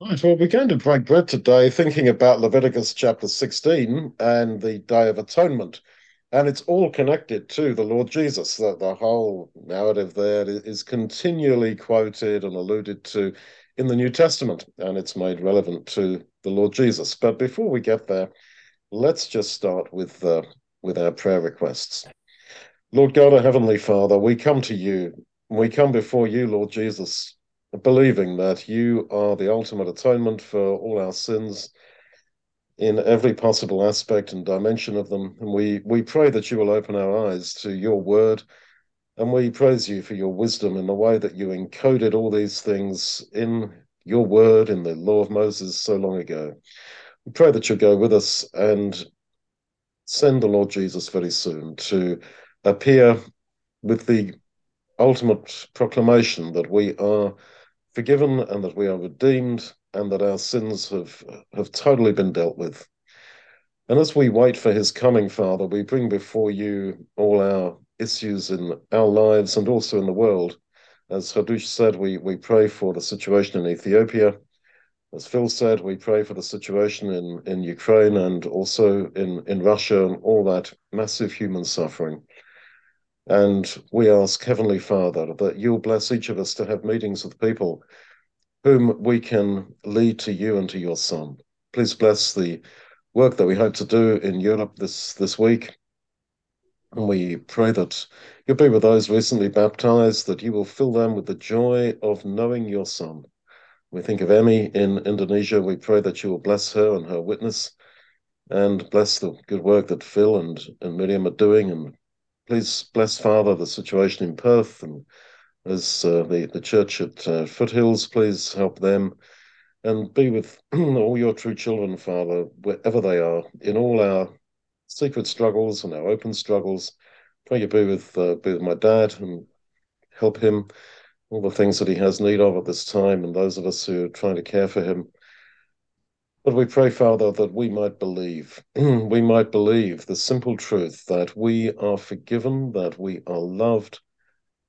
Right, well, we're going to break bread today thinking about Leviticus chapter 16 and the Day of Atonement. And it's all connected to the Lord Jesus. The, the whole narrative there is continually quoted and alluded to in the New Testament, and it's made relevant to the Lord Jesus. But before we get there, let's just start with, uh, with our prayer requests. Lord God, our Heavenly Father, we come to you. We come before you, Lord Jesus, believing that you are the ultimate atonement for all our sins in every possible aspect and dimension of them. And we, we pray that you will open our eyes to your word. And we praise you for your wisdom in the way that you encoded all these things in your word, in the law of Moses so long ago. We pray that you'll go with us and send the Lord Jesus very soon to appear with the ultimate proclamation that we are forgiven and that we are redeemed and that our sins have, have totally been dealt with. And as we wait for his coming, Father, we bring before you all our issues in our lives and also in the world. As Hadush said, we, we pray for the situation in Ethiopia. As Phil said, we pray for the situation in, in Ukraine and also in, in Russia and all that massive human suffering. And we ask, Heavenly Father, that you'll bless each of us to have meetings with people whom we can lead to you and to your Son. Please bless the work that we hope to do in Europe this, this week. And we pray that you'll be with those recently baptized, that you will fill them with the joy of knowing your Son. We think of Emmy in Indonesia. We pray that you will bless her and her witness and bless the good work that Phil and, and Miriam are doing and please bless, Father, the situation in Perth and as uh, the, the church at uh, Foothills, please help them and be with all your true children, Father, wherever they are, in all our secret struggles and our open struggles. Pray you be with, uh, be with my dad and help him, all the things that he has need of at this time, and those of us who are trying to care for him. But we pray, Father, that we might believe, we might believe the simple truth that we are forgiven, that we are loved,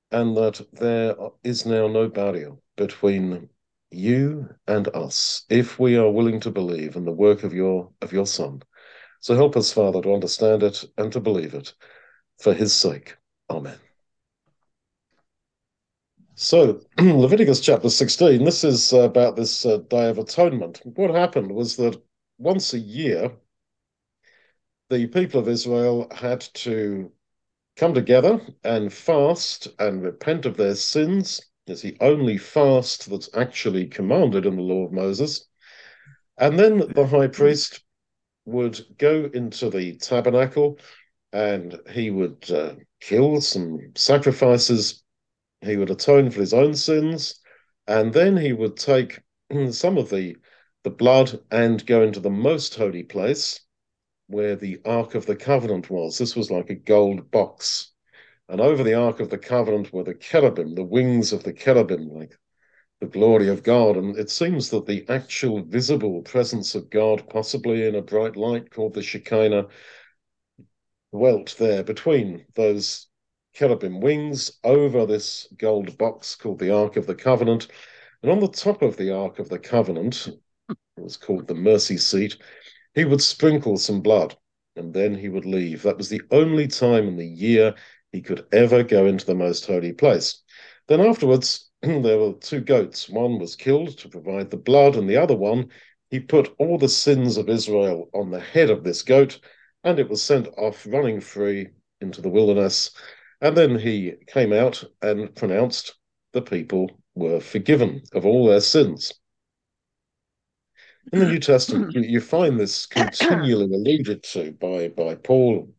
and that there is now no barrier between you and us, if we are willing to believe in the work of your of your Son. So help us, Father, to understand it and to believe it, for His sake. Amen. So, Leviticus chapter 16, this is about this uh, Day of Atonement. What happened was that once a year, the people of Israel had to come together and fast and repent of their sins. It's the only fast that's actually commanded in the law of Moses. And then the high priest would go into the tabernacle and he would uh, kill some sacrifices he would atone for his own sins, and then he would take some of the the blood and go into the most holy place where the Ark of the Covenant was. This was like a gold box. And over the Ark of the Covenant were the cherubim, the wings of the cherubim, like the glory of God. And it seems that the actual visible presence of God, possibly in a bright light called the Shekinah, dwelt there between those cherubim wings over this gold box called the Ark of the Covenant. And on the top of the Ark of the Covenant, it was called the mercy seat, he would sprinkle some blood and then he would leave. That was the only time in the year he could ever go into the most holy place. Then afterwards, there were two goats. One was killed to provide the blood, and the other one, he put all the sins of Israel on the head of this goat, and it was sent off running free into the wilderness. And then he came out and pronounced the people were forgiven of all their sins. In the New Testament, you, find this continually alluded to by, by Paul,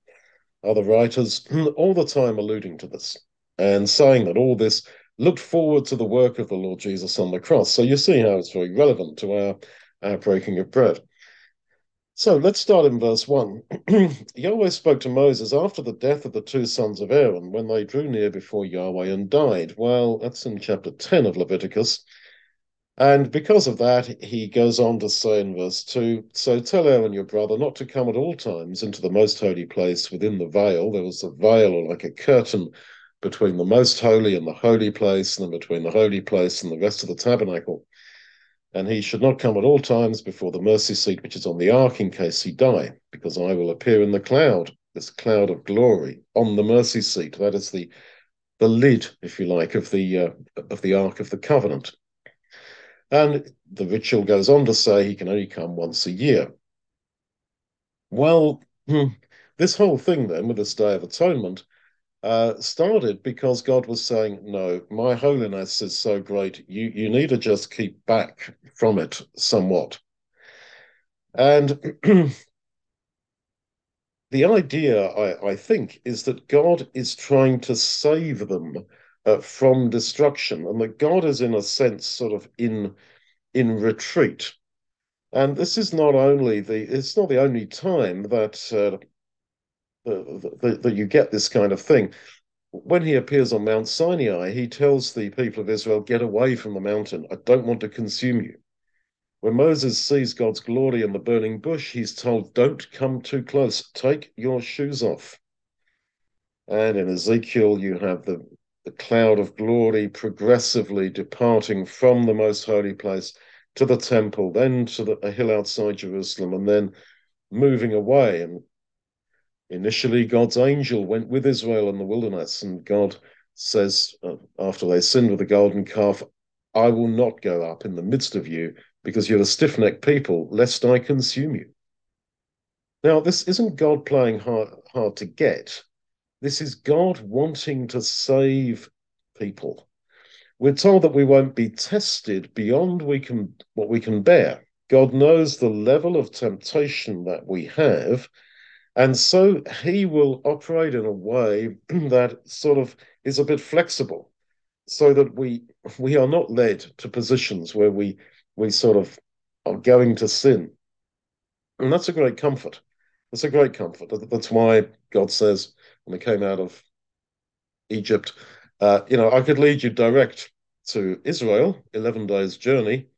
other writers, all the time alluding to this and saying that all this looked forward to the work of the Lord Jesus on the cross. So you see how it's very relevant to our, our breaking of bread. So let's start in verse 1. Yahweh spoke to Moses after the death of the two sons of Aaron when they drew near before Yahweh and died. Well, that's in chapter 10 of Leviticus. And because of that, he goes on to say in verse 2 So tell Aaron your brother not to come at all times into the most holy place within the veil. There was a veil or like a curtain between the most holy and the holy place, and then between the holy place and the rest of the tabernacle. And he should not come at all times before the mercy seat which is on the ark in case he die, because I will appear in the cloud, this cloud of glory, on the mercy seat. That is the the lid, if you like, of the uh, of the ark of the covenant. And the ritual goes on to say he can only come once a year. Well, hmm, this whole thing then with this Day of Atonement uh, started because God was saying, "No, my holiness is so great. You you need to just keep back from it somewhat." And the idea, I, I, think, is that God is trying to save them uh, from destruction, and that God is, in a sense, sort of in in retreat. And this is not only the it's not the only time that uh, that, that you get this kind of thing. When he appears on Mount Sinai, he tells the people of Israel, Get away from the mountain. I don't want to consume you. When Moses sees God's glory in the burning bush, he's told, Don't come too close. Take your shoes off. And in Ezekiel, you have the, the cloud of glory progressively departing from the most holy place to the temple, then to the, a hill outside Jerusalem, and then moving away. And Initially, God's angel went with Israel in the wilderness, and God says, uh, after they sinned with the golden calf, I will not go up in the midst of you because you're a stiff necked people, lest I consume you. Now, this isn't God playing hard, hard to get. This is God wanting to save people. We're told that we won't be tested beyond we can what we can bear. God knows the level of temptation that we have, and so he will operate in a way that sort of is a bit flexible so that we we are not led to positions where we we sort of are going to sin. And that's a great comfort. That's a great comfort. That's why God says when they came out of Egypt, uh, you know, I could lead you direct to Israel, 11 days journey,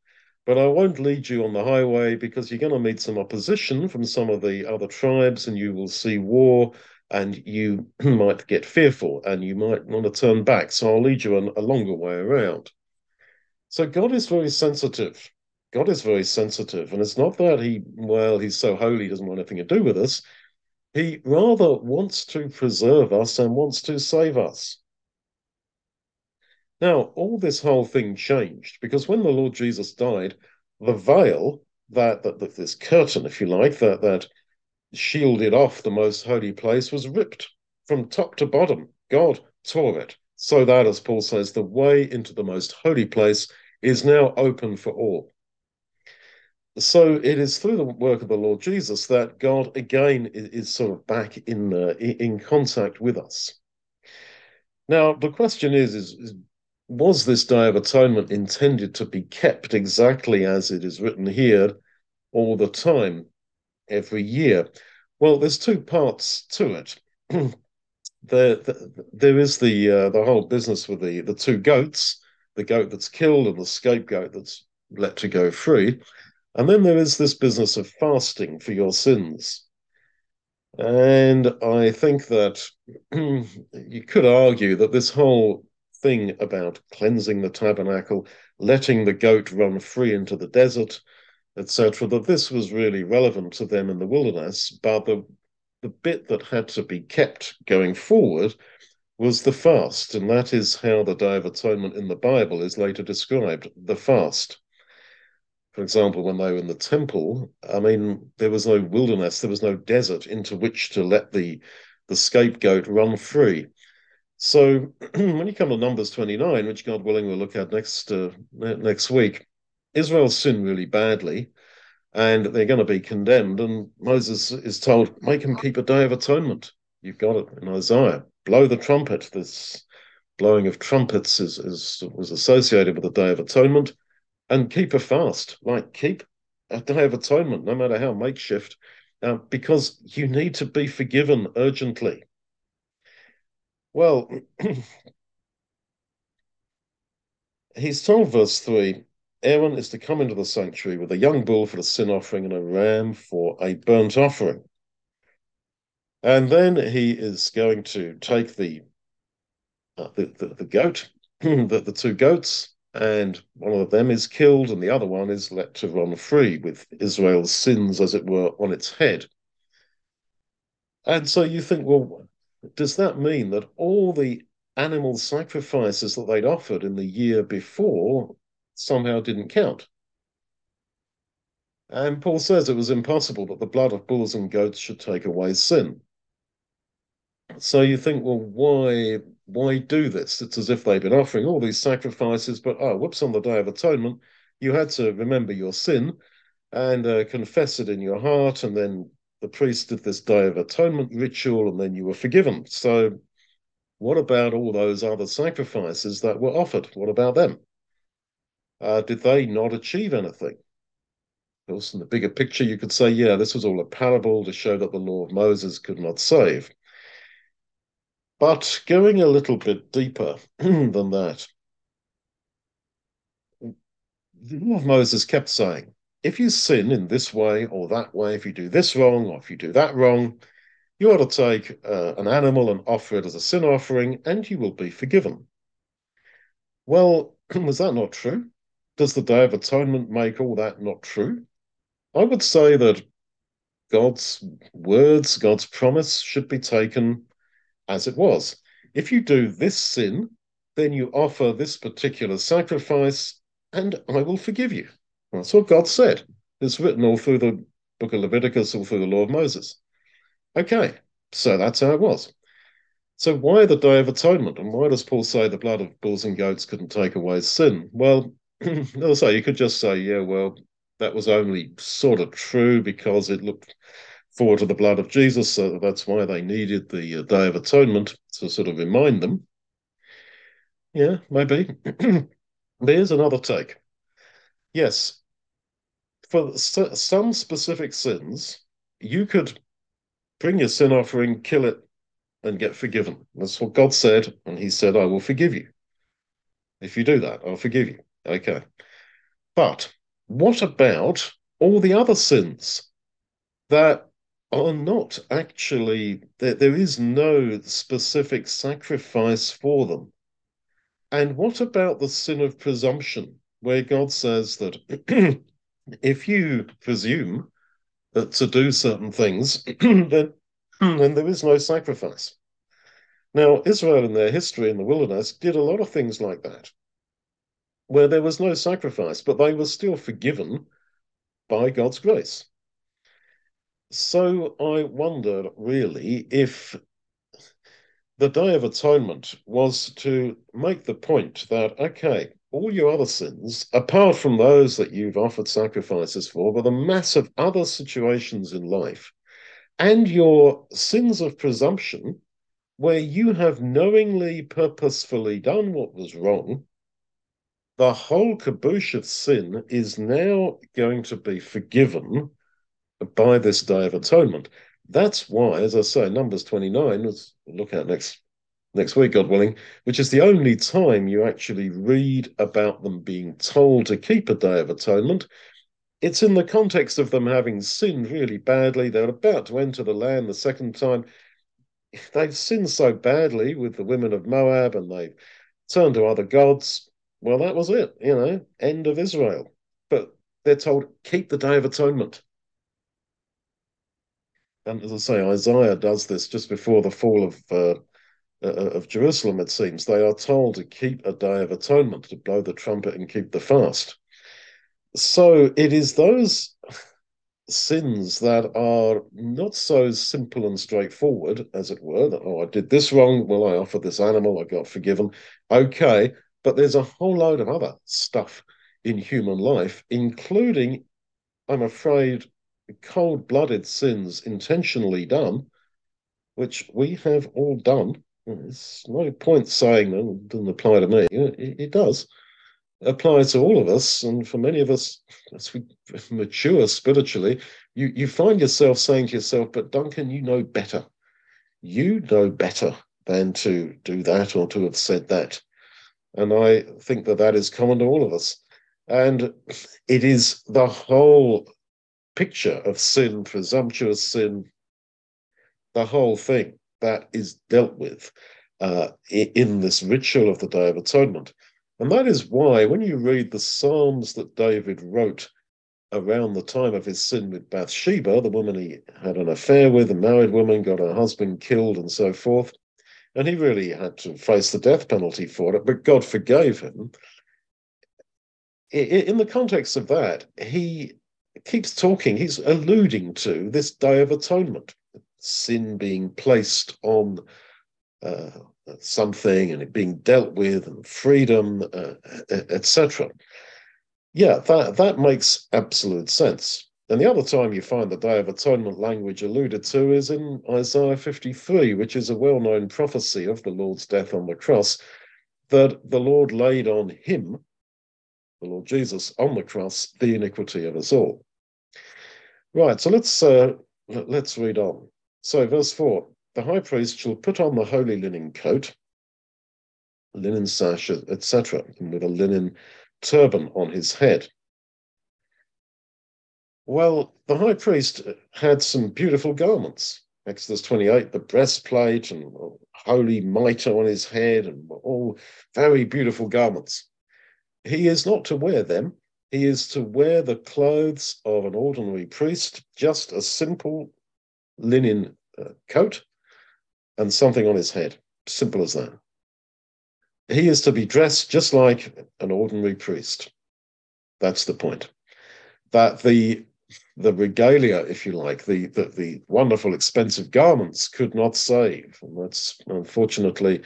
but I won't lead you on the highway because you're going to meet some opposition from some of the other tribes and you will see war and you might get fearful and you might want to turn back. So I'll lead you a, a longer way around. So God is very sensitive. God is very sensitive. And it's not that he, well, he's so holy, he doesn't want anything to do with us. He rather wants to preserve us and wants to save us. Now, all this whole thing changed because when the Lord Jesus died, the veil, that, that, that this curtain, if you like, that, that shielded off the most holy place was ripped from top to bottom. God tore it so that, as Paul says, the way into the most holy place is now open for all. So it is through the work of the Lord Jesus that God again is, sort of back in uh, in contact with us. Now the question is, is, is was this Day of Atonement intended to be kept exactly as it is written here all the time, every year? Well, there's two parts to it. there, there is the uh, the whole business with the the two goats, the goat that's killed and the scapegoat that's let to go free, and then there is this business of fasting for your sins. And I think that you could argue that this whole thing about cleansing the tabernacle, letting the goat run free into the desert, etc., that this was really relevant to them in the wilderness. But the, the bit that had to be kept going forward was the fast. And that is how the Day of Atonement in the Bible is later described the fast. For example, when they were in the temple, I mean, there was no wilderness, there was no desert into which to let the the scapegoat run free. So when you come to Numbers 29, which God willing we'll look at next uh, next week, Israel sinned really badly, and they're going to be condemned. And Moses is told, make them keep a day of atonement. You've got it in Isaiah. Blow the trumpet. This blowing of trumpets is, is was associated with the day of atonement, and keep a fast. Like keep a day of atonement, no matter how makeshift, uh, because you need to be forgiven urgently. Well, he's told, verse 3 Aaron is to come into the sanctuary with a young bull for the sin offering and a ram for a burnt offering. And then he is going to take the uh, the, the, the, goat, the, the two goats, and one of them is killed, and the other one is let to run free with Israel's sins, as it were, on its head. And so you think, well, does that mean that all the animal sacrifices that they'd offered in the year before somehow didn't count? And Paul says it was impossible that the blood of bulls and goats should take away sin. So you think, well, why why do this? It's as if they've been offering all these sacrifices, but oh, whoops, on the Day of Atonement, you had to remember your sin and uh, confess it in your heart, and then the priest did this Day of Atonement ritual, and then you were forgiven. So, what about all those other sacrifices that were offered? What about them? Uh, did they not achieve anything? Of course, in the bigger picture, you could say, yeah, this was all a parable to show that the law of Moses could not save. But going a little bit deeper than that, the law of Moses kept saying, if you sin in this way or that way, if you do this wrong or if you do that wrong, you ought to take uh, an animal and offer it as a sin offering, and you will be forgiven. Well, was that not true? Does the Day of Atonement make all that not true? I would say that God's words, God's promise should be taken as it was. If you do this sin, then you offer this particular sacrifice, and I will forgive you. That's what God said. It's written all through the book of Leviticus, all through the law of Moses. Okay, so that's how it was. So why the Day of Atonement? And why does Paul say the blood of bulls and goats couldn't take away sin? Well, say you could just say, yeah, well, that was only sort of true because it looked forward to the blood of Jesus. So that's why they needed the uh, Day of Atonement to sort of remind them. Yeah, maybe. There's another take. Yes, for some specific sins, you could bring your sin offering, kill it, and get forgiven. That's what God said. And He said, I will forgive you. If you do that, I'll forgive you. Okay. But what about all the other sins that are not actually, there, there is no specific sacrifice for them. And what about the sin of presumption, where God says that if you presume to do certain things, then, then there is no sacrifice. Now, Israel in their history in the wilderness did a lot of things like that, where there was no sacrifice, but they were still forgiven by God's grace. So I wonder really if the Day of Atonement was to make the point that, okay, all your other sins, apart from those that you've offered sacrifices for, but the mass of other situations in life, and your sins of presumption, where you have knowingly, purposefully done what was wrong, the whole caboose of sin is now going to be forgiven by this Day of Atonement. That's why, as I say, Numbers 29, let's look at next next week, God willing, which is the only time you actually read about them being told to keep a Day of Atonement. It's in the context of them having sinned really badly. They're about to enter the land the second time. They've sinned so badly with the women of Moab and they've turned to other gods. Well, that was it, you know, end of Israel. But they're told, keep the Day of Atonement. And as I say, Isaiah does this just before the fall of uh, uh, of Jerusalem. It seems they are told to keep a day of atonement, to blow the trumpet and keep the fast. So it is those sins that are not so simple and straightforward, as it were, that, oh, I did this wrong. Well, I offered this animal, I got forgiven. Okay. But there's a whole load of other stuff in human life, including, I'm afraid, cold blooded sins intentionally done, which we have all done. It's no point saying that it doesn't apply to me. It, it does apply to all of us. And for many of us, as we mature spiritually, you, you find yourself saying to yourself, but Duncan, you know better. You know better than to do that or to have said that. And I think that that is common to all of us. And it is the whole picture of sin, presumptuous sin, the whole thing that is dealt with uh, in this ritual of the Day of Atonement. And that is why, when you read the Psalms that David wrote around the time of his sin with Bathsheba, the woman he had an affair with, a married woman, got her husband killed, and so forth, and he really had to face the death penalty for it, but God forgave him. In the context of that, he keeps talking, he's alluding to this Day of Atonement, sin being placed on uh, something and it being dealt with and freedom, uh, etc. Yeah, that, that makes absolute sense. And the other time you find the Day of Atonement language alluded to is in Isaiah 53, which is a well known prophecy of the Lord's death on the cross, that the Lord laid on him, the Lord Jesus, on the cross, the iniquity of us all. Right, so let's uh, let's read on. So, verse 4 the high priest shall put on the holy linen coat, linen sash, etc., and with a linen turban on his head. Well, the high priest had some beautiful garments. Exodus 28, the breastplate and holy mitre on his head, and all very beautiful garments. He is not to wear them. He is to wear the clothes of an ordinary priest, just a simple linen uh, coat and something on his head. Simple as that. He is to be dressed just like an ordinary priest. That's the point. That the the regalia, if you like, the, the, the wonderful expensive garments could not save. And that's unfortunately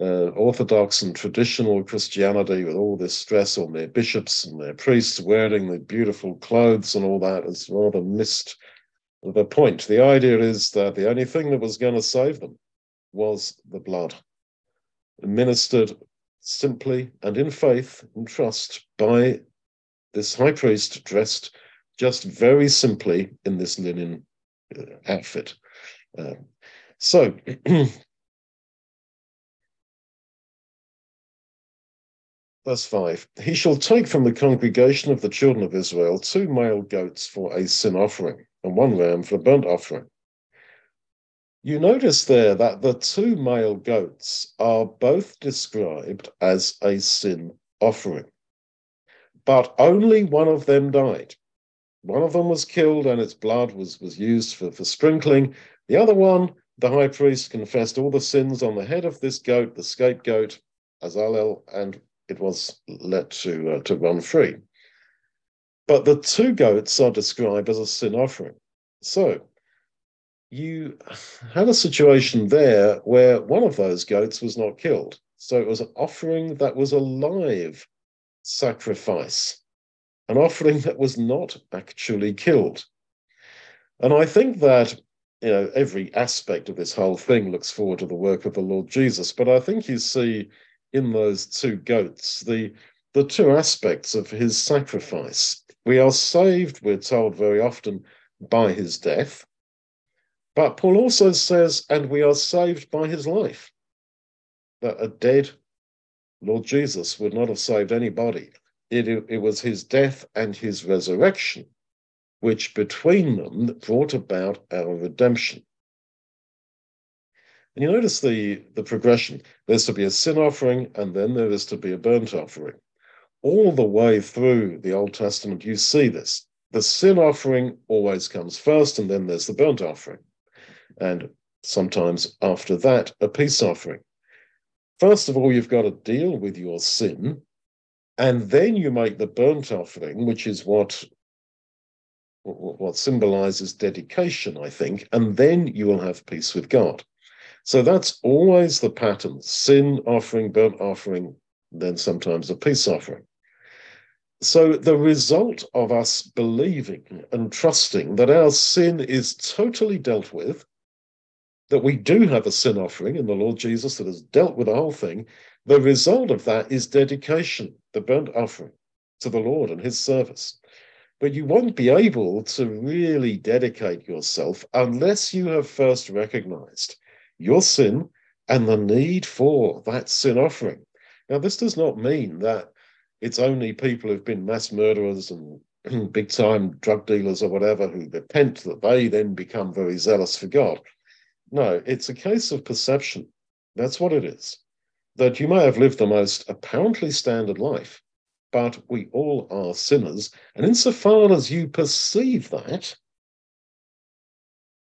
uh, Orthodox and traditional Christianity with all this stress on their bishops and their priests wearing the beautiful clothes and all that is rather missed the point. The idea is that the only thing that was going to save them was the blood, administered simply and in faith and trust by this high priest dressed just very simply in this linen uh, outfit. Uh, so, verse 5 He shall take from the congregation of the children of Israel two male goats for a sin offering, and one ram for a burnt offering. You notice there that the two male goats are both described as a sin offering, but only one of them died. One of them was killed and its blood was, was used for, for sprinkling. The other one, the high priest confessed all the sins on the head of this goat, the scapegoat, Azazel, and it was let to, uh, to run free. But the two goats are described as a sin offering. So you had a situation there where one of those goats was not killed. So it was an offering that was a live sacrifice, an offering that was not actually killed. And I think that you know every aspect of this whole thing looks forward to the work of the Lord Jesus. But I think you see in those two goats the the two aspects of his sacrifice. We are saved, we're told very often, by his death but Paul also says, and we are saved by his life. That a dead Lord Jesus would not have saved anybody. It, it was his death and his resurrection, which between them brought about our redemption. And you notice the, the progression. There's to be a sin offering, and then there is to be a burnt offering. All the way through the Old Testament, you see this. The sin offering always comes first, and then there's the burnt offering and sometimes after that, a peace offering. First of all, you've got to deal with your sin, and then you make the burnt offering, which is what what symbolizes dedication, I think, and then you will have peace with God. So that's always the pattern sin offering, burnt offering, then sometimes a peace offering. So the result of us believing and trusting that our sin is totally dealt with, that we do have a sin offering in the Lord Jesus that has dealt with the whole thing, the result of that is dedication, the burnt offering to the Lord and his service. But you won't be able to really dedicate yourself unless you have first recognized your sin and the need for that sin offering. Now, this does not mean that it's only people who've been mass murderers and big time drug dealers or whatever who repent that they then become very zealous for God. No, it's a case of perception. That's what it is. that you may have lived the most apparently standard life, but we all are sinners. And insofar as you perceive that,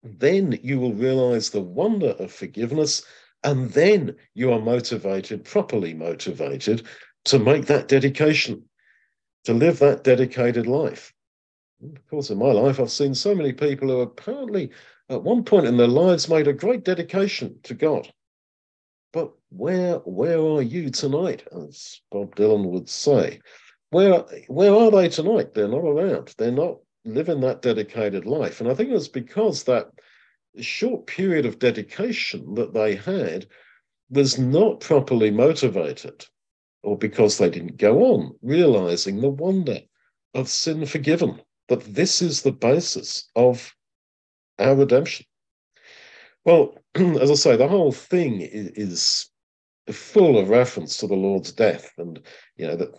then you will realize the wonder of forgiveness, and then you are motivated, properly motivated, to make that dedication, to live that dedicated life. Of course, in my life, I've seen so many people who apparently, at one point in their lives, made a great dedication to God. But where where are you tonight, as Bob Dylan would say? Where where are they tonight? They're not around. They're not living that dedicated life. And I think it's because that short period of dedication that they had was not properly motivated, or because they didn't go on realizing the wonder of sin forgiven, that this is the basis of our redemption. Well, as I say, the whole thing is, full of reference to the Lord's death, and you know the,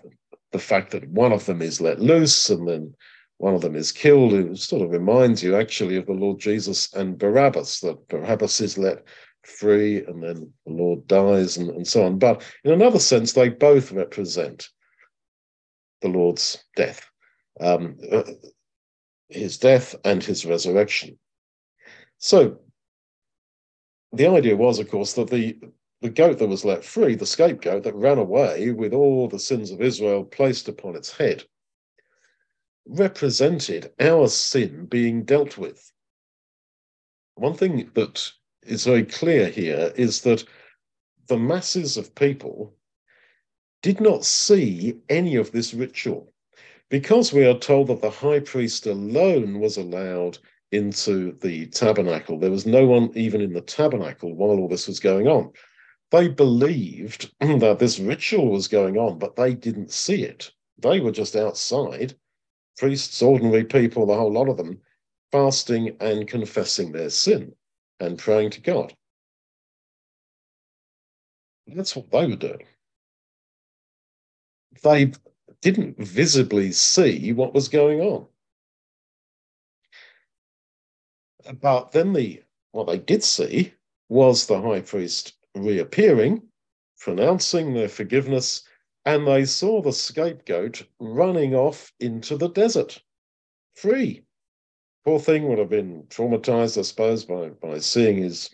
the fact that one of them is let loose and then one of them is killed. It sort of reminds you actually of the Lord Jesus and Barabbas, that Barabbas is let free and then the Lord dies and, and so on. But in another sense, they both represent the Lord's death, um, uh, his death and his resurrection. So the idea was, of course, that the the goat that was let free, the scapegoat that ran away with all the sins of Israel placed upon its head, represented our sin being dealt with. One thing that is very clear here is that the masses of people did not see any of this ritual. Because we are told that the high priest alone was allowed into the tabernacle. There was no one even in the tabernacle while all this was going on. They believed that this ritual was going on, but they didn't see it. They were just outside, priests, ordinary people, the whole lot of them, fasting and confessing their sin and praying to God. That's what they were doing. They didn't visibly see what was going on. But then the what they did see was the high priest reappearing, pronouncing their forgiveness, and they saw the scapegoat running off into the desert, free. Poor thing would have been traumatized, I suppose, by, by seeing his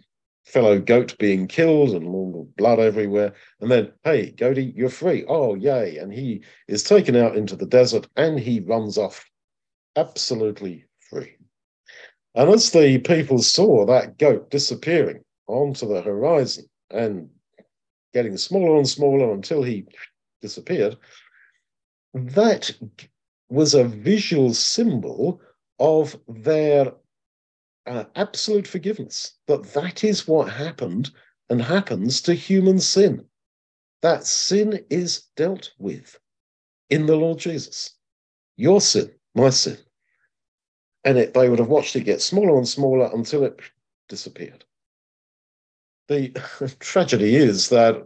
fellow goat being killed and all the blood everywhere. And then, hey, goaty, you're free. Oh, yay. And he is taken out into the desert and he runs off absolutely free. And as the people saw that goat disappearing onto the horizon and getting smaller and smaller until he disappeared, that was a visual symbol of their uh, absolute forgiveness. That that is what happened and happens to human sin. That sin is dealt with in the Lord Jesus. Your sin, my sin and it, they would have watched it get smaller and smaller until it disappeared. The tragedy is that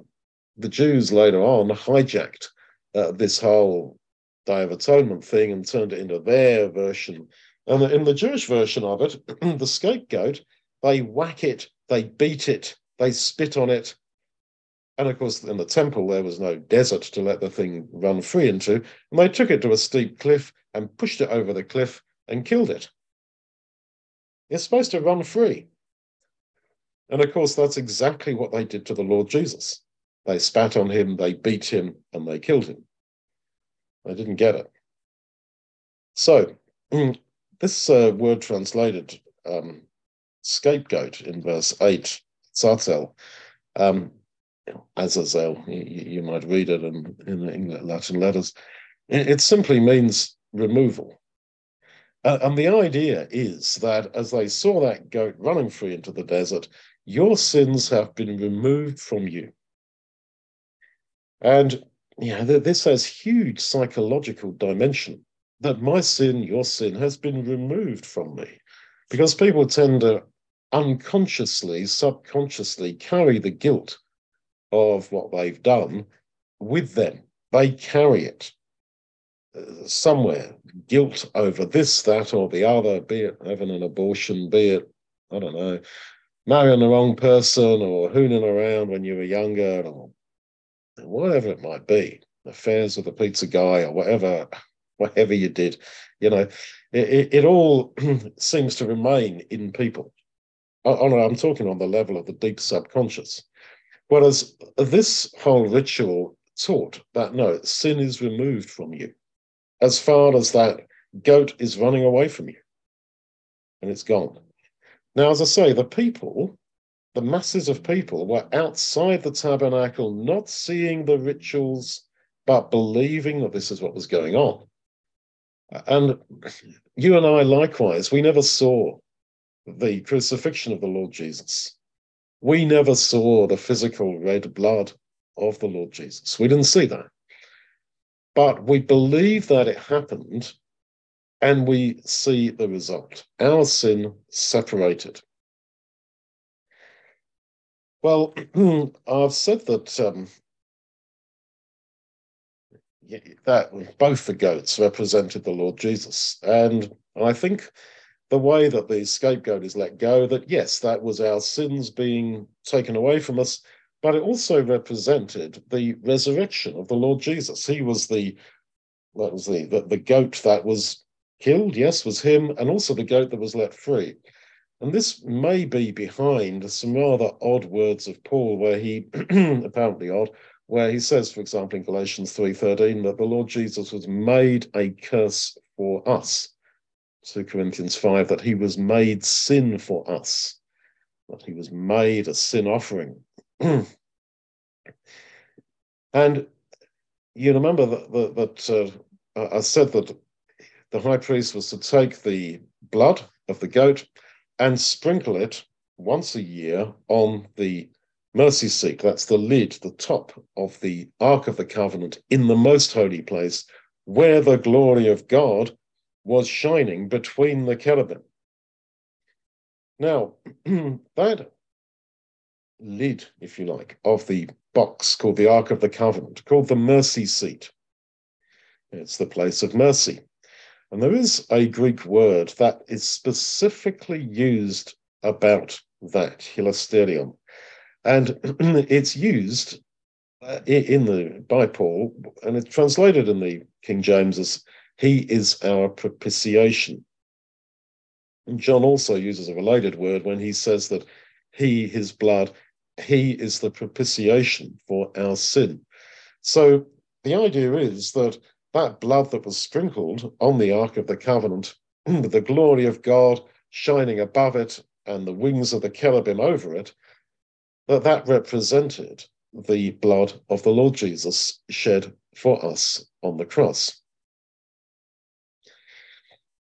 the Jews later on hijacked uh, this whole Day of Atonement thing and turned it into their version. And in the Jewish version of it, the scapegoat, they whack it, they beat it, they spit on it. And of course, in the temple, there was no desert to let the thing run free into. And they took it to a steep cliff and pushed it over the cliff and killed it. It's supposed to run free. And of course, that's exactly what they did to the Lord Jesus. They spat on him, they beat him, and they killed him. They didn't get it. So, this uh, word translated um, scapegoat in verse 8, Tzatel, um, Azazel, you, you, might read it in, in, in Latin letters. It, it simply means removal. Uh, and the idea is that as they saw that goat running free into the desert, your sins have been removed from you. And you know, this has huge psychological dimension that my sin, your sin, has been removed from me. Because people tend to unconsciously, subconsciously carry the guilt of what they've done with them. They carry it uh, somewhere guilt over this, that, or the other, be it having an abortion, be it, I don't know, marrying the wrong person or hooning around when you were younger or whatever it might be, affairs with the pizza guy or whatever, whatever you did, you know, it, it all seems to remain in people. On, I'm talking on the level of the deep subconscious. Whereas this whole ritual taught that no, sin is removed from you as far as that goat is running away from you and it's gone. Now, as I say, the people, the masses of people, were outside the tabernacle, not seeing the rituals, but believing that this is what was going on. And you and I, likewise, we never saw the crucifixion of the Lord Jesus. We never saw the physical red blood of the Lord Jesus. We didn't see that. But we believe that it happened and we see the result our sin separated. Well, I've said that um, that both the goats represented the Lord Jesus, and I think the way that the scapegoat is let go, that yes, that was our sins being taken away from us, but it also represented the resurrection of the Lord Jesus. He was the that was the, the, the goat that was killed, yes, was him, and also the goat that was let free. And this may be behind some rather odd words of Paul, where he, apparently odd, where he says, for example, in Galatians 3.13, that the Lord Jesus was made a curse for us. 2 Corinthians 5, that he was made sin for us, that he was made a sin offering. and you remember that, that, that uh, I said that the high priest was to take the blood of the goat and sprinkle it once a year on the mercy seat. That's the lid, the top of the Ark of the Covenant in the most holy place, where the glory of God was shining between the cherubim. Now, that lid, if you like, of the box called the Ark of the Covenant, called the mercy seat, it's the place of mercy. And there is a Greek word that is specifically used about that, hilasterion. And it's used uh, in the by Paul, and it's translated in the King James as "He is our propitiation." And John also uses a related word when he says that He, His blood, He is the propitiation for our sin. So the idea is that that blood that was sprinkled on the Ark of the Covenant, with the glory of God shining above it and the wings of the cherubim over it, that that represented the blood of the Lord Jesus shed for us on the cross.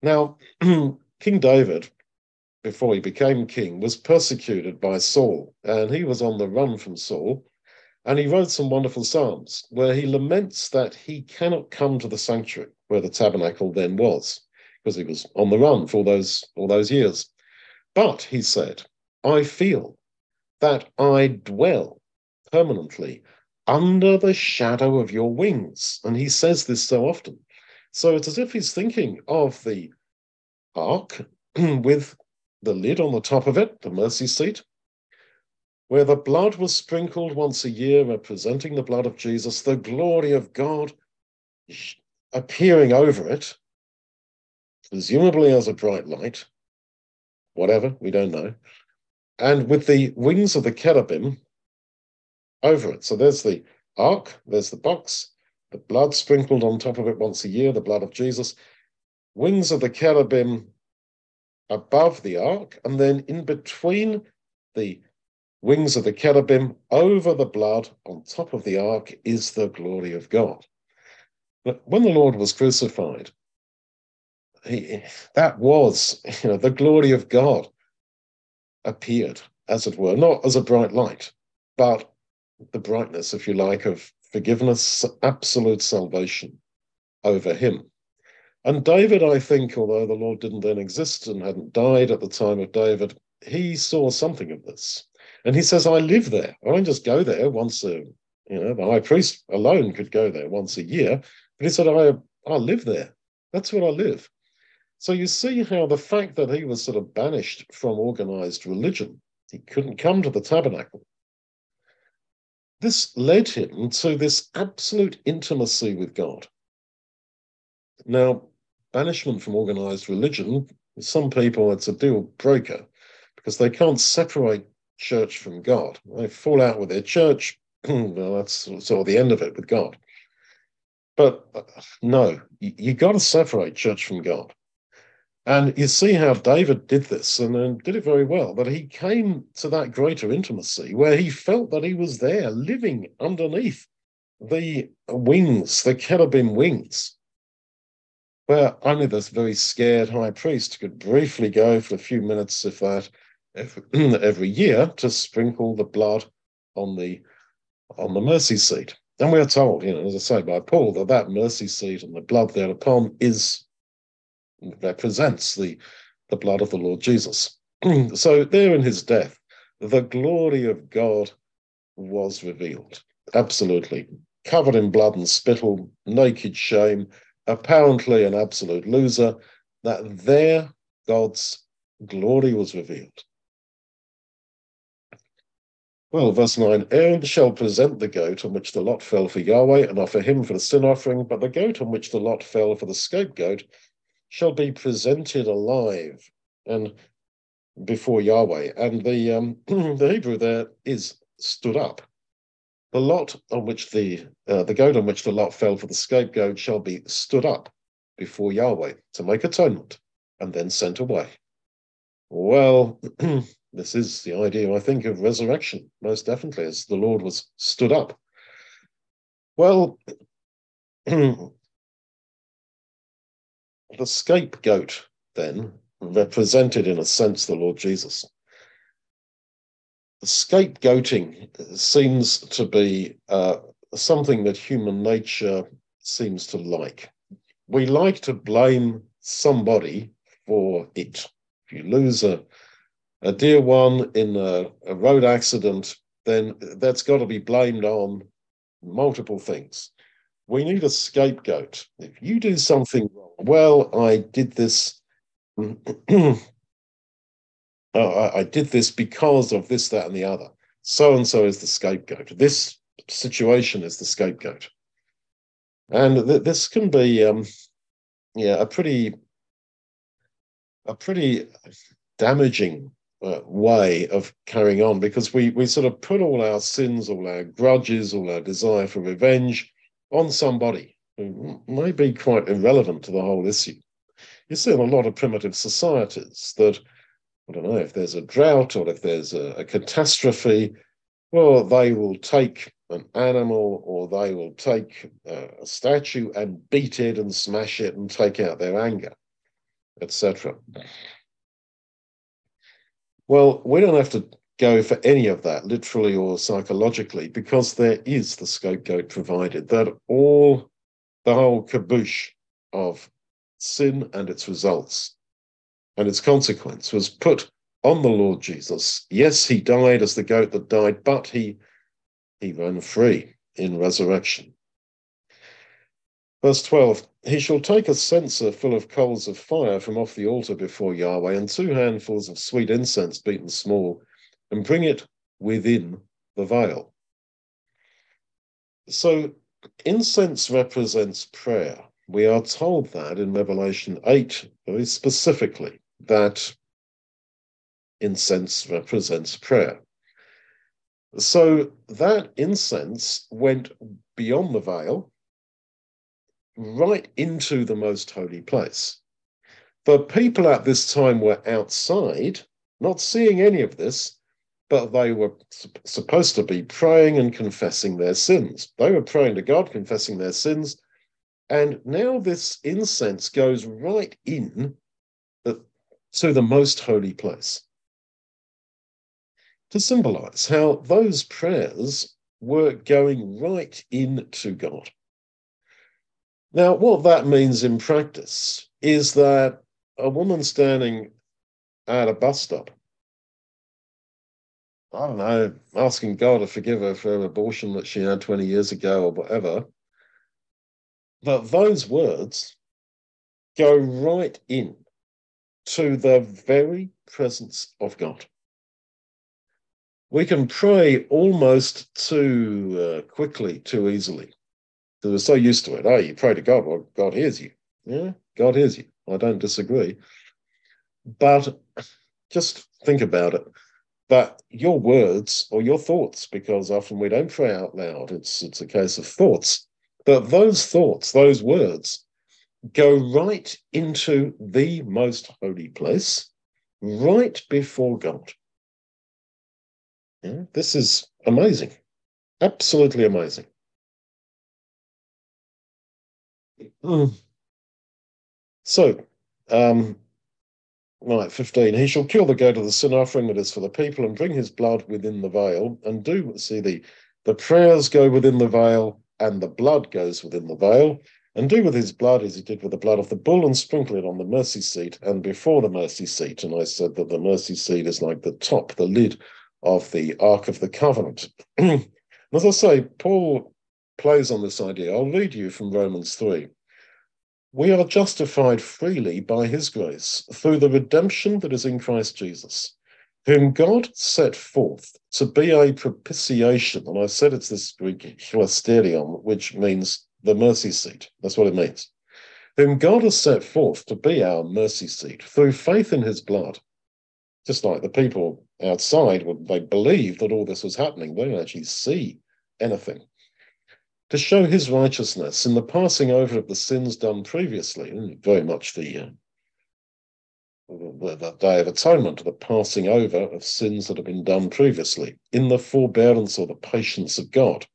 Now, King David, before he became king, was persecuted by Saul, and he was on the run from Saul. And he wrote some wonderful psalms where he laments that he cannot come to the sanctuary where the tabernacle then was, because he was on the run for all those, all those years. But he said, I feel that I dwell permanently under the shadow of your wings. And he says this so often. So it's as if he's thinking of the ark with the lid on the top of it, the mercy seat, where the blood was sprinkled once a year, representing the blood of Jesus, the glory of God appearing over it, presumably as a bright light, whatever, we don't know, and with the wings of the cherubim over it. So there's the ark, there's the box, the blood sprinkled on top of it once a year, the blood of Jesus, wings of the cherubim above the ark, and then in between the wings of the cherubim over the blood on top of the ark is the glory of God. But when the Lord was crucified, he, that was, you know, the glory of God appeared, as it were, not as a bright light, but the brightness, if you like, of forgiveness, absolute salvation over him. And David, I think, although the Lord didn't then exist and hadn't died at the time of David, he saw something of this. And he says, I live there. I don't just go there once a, you know, the high priest alone could go there once a year. But he said, I, I live there. That's where I live. So you see how the fact that he was sort of banished from organized religion, he couldn't come to the tabernacle. this led him to this absolute intimacy with God. Now, banishment from organized religion, some people, it's a deal breaker because they can't separate church from God. They fall out with their church, well, that's sort of the end of it with God. But uh, no, you, you got to separate church from God. And you see how David did this and, and did it very well. But he came to that greater intimacy where he felt that he was there living underneath the wings, the cherubim wings, where only this very scared high priest could briefly go for a few minutes, if that, every, every year to sprinkle the blood on the on the mercy seat. And we are told, you know, as I say by Paul, that that mercy seat and the blood thereupon is represents the, the blood of the Lord Jesus. so there in his death, the glory of God was revealed. Absolutely. Covered in blood and spittle, naked shame, apparently an absolute loser, that there God's glory was revealed. Well, verse 9 Aaron shall present the goat on which the lot fell for Yahweh and offer him for the sin offering, but the goat on which the lot fell for the scapegoat shall be presented alive and before Yahweh. And the um, the Hebrew there is stood up. The lot on which the uh, the goat on which the lot fell for the scapegoat shall be stood up before Yahweh to make atonement and then sent away. Well, this is the idea, I think, of resurrection, most definitely, as the Lord was stood up. Well, the scapegoat then represented, in a sense, the Lord Jesus. Scapegoating seems to be uh, something that human nature seems to like. We like to blame somebody for it. If you lose a, a dear one in a, a road accident, then that's got to be blamed on multiple things. We need a scapegoat. If you do something wrong, well, I did this. oh, I, I did this because of this, that, and the other. So and so is the scapegoat. This situation is the scapegoat, and th- this can be, um, yeah, a pretty, a pretty damaging uh, way of carrying on because we we sort of put all our sins, all our grudges, all our desire for revenge on somebody who may be quite irrelevant to the whole issue. You see in a lot of primitive societies that, I don't know, if there's a drought or if there's a, a catastrophe, well, they will take an animal or they will take uh, a statue and beat it and smash it and take out their anger, etc. Well, we don't have to go for any of that, literally or psychologically, because there is the scapegoat provided that all the whole caboose of sin and its results and its consequence was put on the Lord Jesus. Yes, he died as the goat that died, but he he ran free in resurrection. Verse 12 He shall take a censer full of coals of fire from off the altar before Yahweh, and two handfuls of sweet incense beaten small, and bring it within the veil. So Incense represents prayer. We are told that in Revelation 8 very specifically that incense represents prayer. So that incense went beyond the veil right into the most holy place. The people at this time were outside, not seeing any of this, but they were supposed to be praying and confessing their sins. They were praying to God, confessing their sins. And now this incense goes right in the, to the most holy place to symbolize how those prayers were going right into God. Now, what that means in practice is that a woman standing at a bus stop I don't know, asking God to forgive her for an abortion that she had 20 years ago or whatever. But those words go right in to the very presence of God. we can pray almost too uh, quickly, too easily. We're so used to it. Oh, you pray to God, well, God hears you. Yeah, God hears you. I don't disagree. But just think about it. But your words or your thoughts, because often we don't pray out loud, it's it's a case of thoughts. But those thoughts, those words, go right into the most holy place, right before God. Yeah, this is amazing. Absolutely amazing. Mm. So, um, right, 15. He shall kill the goat of the sin offering that is for the people and bring his blood within the veil and do, see, the, the prayers go within the veil and the blood goes within the veil and do with his blood as he did with the blood of the bull and sprinkle it on the mercy seat and before the mercy seat. And I said that the mercy seat is like the top, the lid of the Ark of the Covenant. As I say, Paul plays on this idea. I'll read you from Romans 3. We are justified freely by his grace through the redemption that is in Christ Jesus, whom God set forth to be a propitiation. And I said it's this Greek which means the mercy seat. That's what it means. Whom God has set forth to be our mercy seat through faith in his blood just like the people outside, they believed that all this was happening. They didn't actually see anything. To show his righteousness in the passing over of the sins done previously, very much the, uh, the, the Day of Atonement, the passing over of sins that have been done previously, in the forbearance or the patience of God.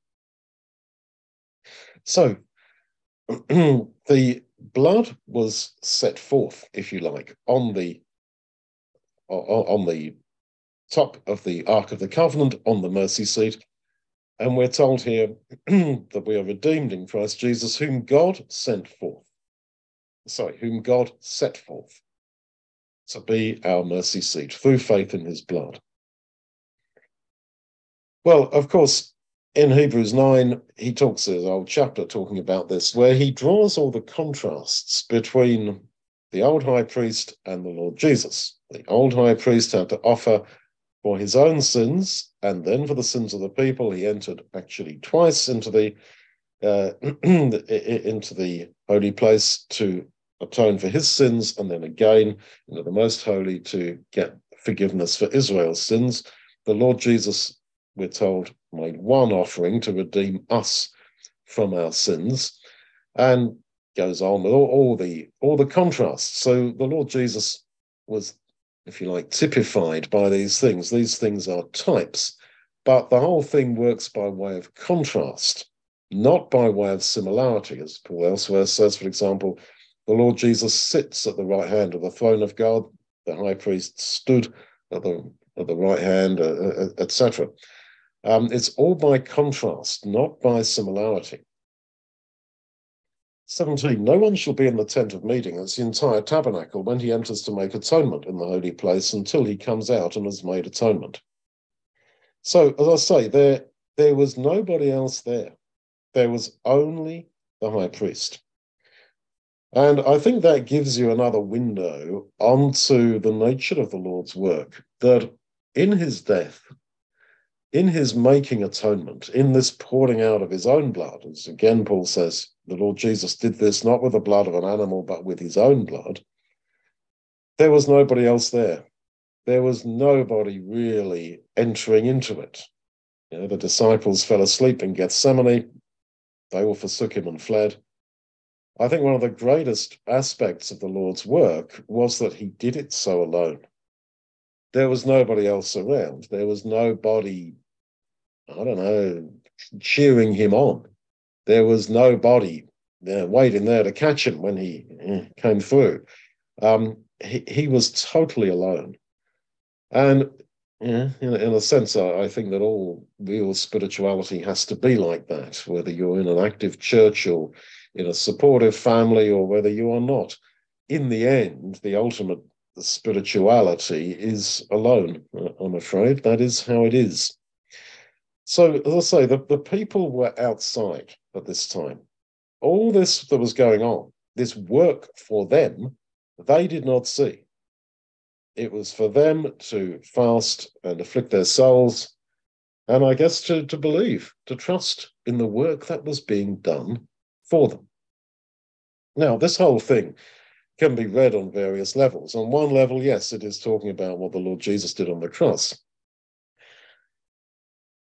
So, the blood was set forth, if you like, on the on the top of the Ark of the Covenant on the mercy seat. And we're told here that we are redeemed in Christ Jesus, whom God sent forth. Sorry, whom God set forth to be our mercy seat through faith in his blood. Well, of course, in Hebrews 9, he talks, a whole chapter talking about this, where he draws all the contrasts between the old high priest and the Lord Jesus. The old high priest had to offer for his own sins and then for the sins of the people. He entered actually twice into the uh, into the holy place to atone for his sins, and then again into the most holy to get forgiveness for Israel's sins. The Lord Jesus, we're told, made one offering to redeem us from our sins. And goes on with all, all the all the contrasts. So the Lord Jesus was, if you like, typified by these things. These things are types, but the whole thing works by way of contrast, not by way of similarity, as Paul elsewhere says, for example, the Lord Jesus sits at the right hand of the throne of God. The high priest stood at the at the right hand, uh, uh etc. Um, it's all by contrast, not by similarity. 17. No one shall be in the tent of meeting, that's the entire tabernacle, when he enters to make atonement in the holy place until he comes out and has made atonement. So, as I say, there, there was nobody else there. There was only the high priest. And I think that gives you another window onto the nature of the Lord's work, that in his death, in his making atonement, in this pouring out of his own blood, as again Paul says, the Lord Jesus did this not with the blood of an animal, but with his own blood, there was nobody else there. There was nobody really entering into it. You know, the disciples fell asleep in Gethsemane. They all forsook him and fled. I think one of the greatest aspects of the Lord's work was that he did it so alone. There was nobody else around. There was nobody I don't know, cheering him on. There was nobody uh, waiting there to catch him when he uh, came through. Um, he, he was totally alone. And yeah, in, in a sense, I, I think that all real spirituality has to be like that, whether you're in an active church or in a supportive family or whether you are not. In the end, the ultimate spirituality is alone, I'm afraid. That is how it is. So, as I say, the, the people were outside at this time. All this that was going on, this work for them, they did not see. It was for them to fast and afflict their souls and I guess to, to believe, to trust in the work that was being done for them. Now, this whole thing can be read on various levels. On one level, yes, it is talking about what the Lord Jesus did on the cross.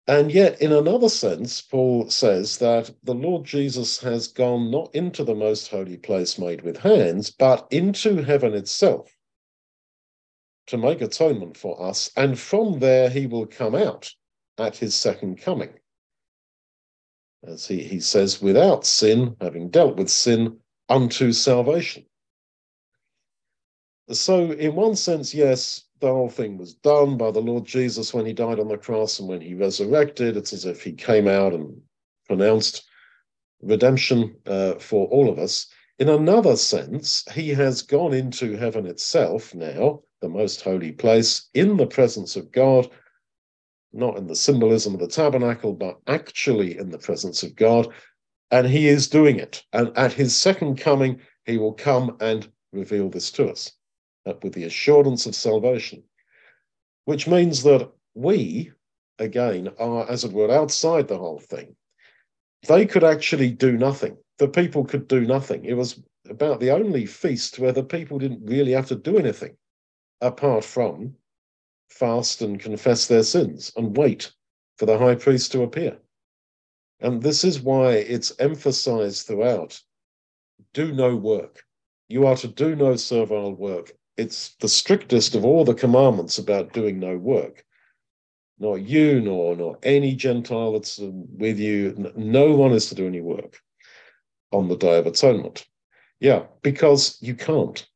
And yet, in another sense, Paul says that the Lord Jesus has gone not into the most holy place made with hands, but into heaven itself to make atonement for us. And from there, he will come out at his second coming. As he, he says, without sin, having dealt with sin, unto salvation. So, in one sense, yes, the whole thing was done by the Lord Jesus when he died on the cross and when he resurrected. It's as if he came out and pronounced redemption uh, for all of us. In another sense, he has gone into heaven itself now, the most holy place, in the presence of God, not in the symbolism of the tabernacle, but actually in the presence of God. And he is doing it. And at his second coming, he will come and reveal this to us with the assurance of salvation, which means that we, again, are, as it were, outside the whole thing. They could actually do nothing. The people could do nothing. It was about the only feast where the people didn't really have to do anything apart from fast and confess their sins and wait for the high priest to appear. And this is why it's emphasized throughout do no work. You are to do no servile work. It's the strictest of all the commandments about doing no work. Not you, nor, nor any Gentile that's um, with you. No one is to do any work on the Day of Atonement. Yeah, because you can't.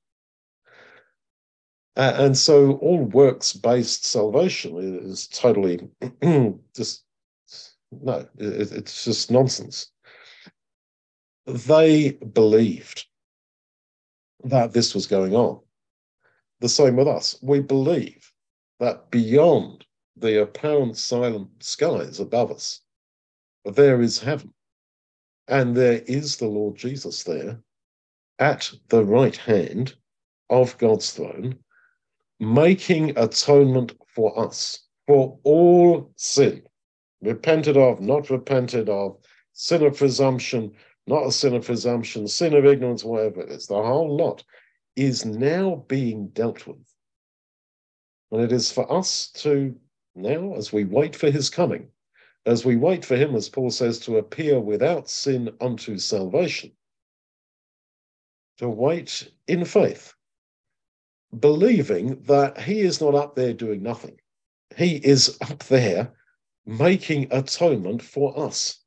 Uh, and so all works based salvation is totally just, no, it, it's just nonsense. They believed that this was going on. The same with us. We believe that beyond the apparent silent skies above us, there is heaven. And there is the Lord Jesus there at the right hand of God's throne, making atonement for us, for all sin, repented of, not repented of, sin of presumption, not a sin of presumption, sin of ignorance, whatever it is, the whole lot is now being dealt with. And it is for us to now, as we wait for his coming, as we wait for him, as Paul says, to appear without sin unto salvation, to wait in faith, believing that he is not up there doing nothing. He is up there making atonement for us.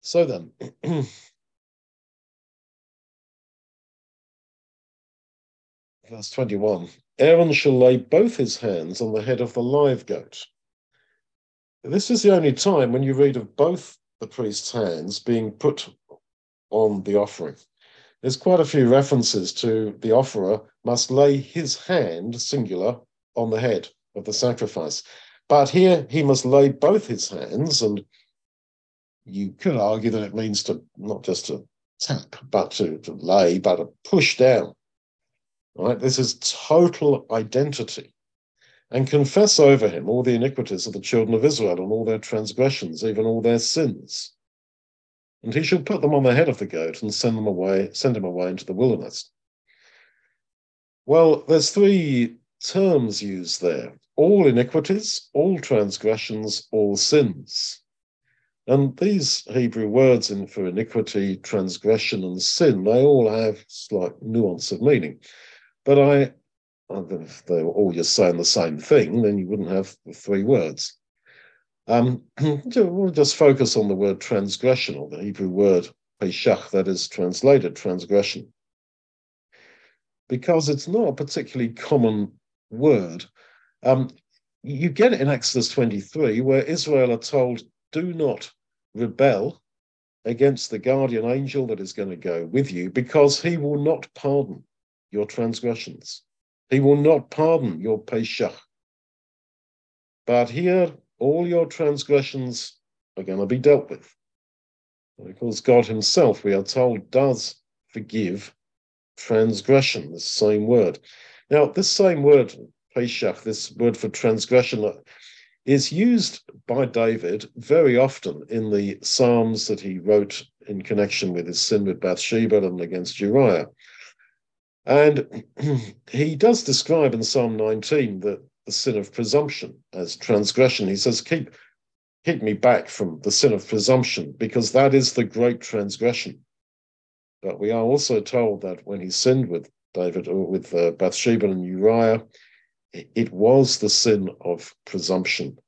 So then, verse 21 Aaron shall lay both his hands on the head of the live goat. This is the only time when you read of both the priest's hands being put on the offering. There's quite a few references to the offerer must lay his hand, singular, on the head of the sacrifice. But here he must lay both his hands, and you could argue that it means to not just to tap, but to, to lay, but to push down. Right? This is total identity. And confess over him all the iniquities of the children of Israel and all their transgressions, even all their sins. And he shall put them on the head of the goat and send them away, send him away into the wilderness. Well, there's three terms used there all iniquities, all transgressions, all sins. And these Hebrew words in for iniquity, transgression, and sin, they all have slight nuance of meaning. But I, if they were all just saying the same thing, then you wouldn't have three words. Um, we'll just focus on the word transgression, or the Hebrew word peshach, that is translated transgression, because it's not a particularly common word. Um, you get it in Exodus 23, where Israel are told, do not rebel against the guardian angel that is going to go with you, because he will not pardon your transgressions. He will not pardon your peshach. But here, all your transgressions are going to be dealt with. Because God Himself, we are told, does forgive transgression, the same word. Now, this same word, Peshach, this word for transgression, uh, is used by David very often in the Psalms that he wrote in connection with his sin with Bathsheba and against Uriah. And he does describe in Psalm 19 that the sin of presumption as transgression. He says, keep, keep me back from the sin of presumption, because that is the great transgression. But we are also told that when he sinned with David or with uh, Bathsheba and Uriah, it was the sin of presumption.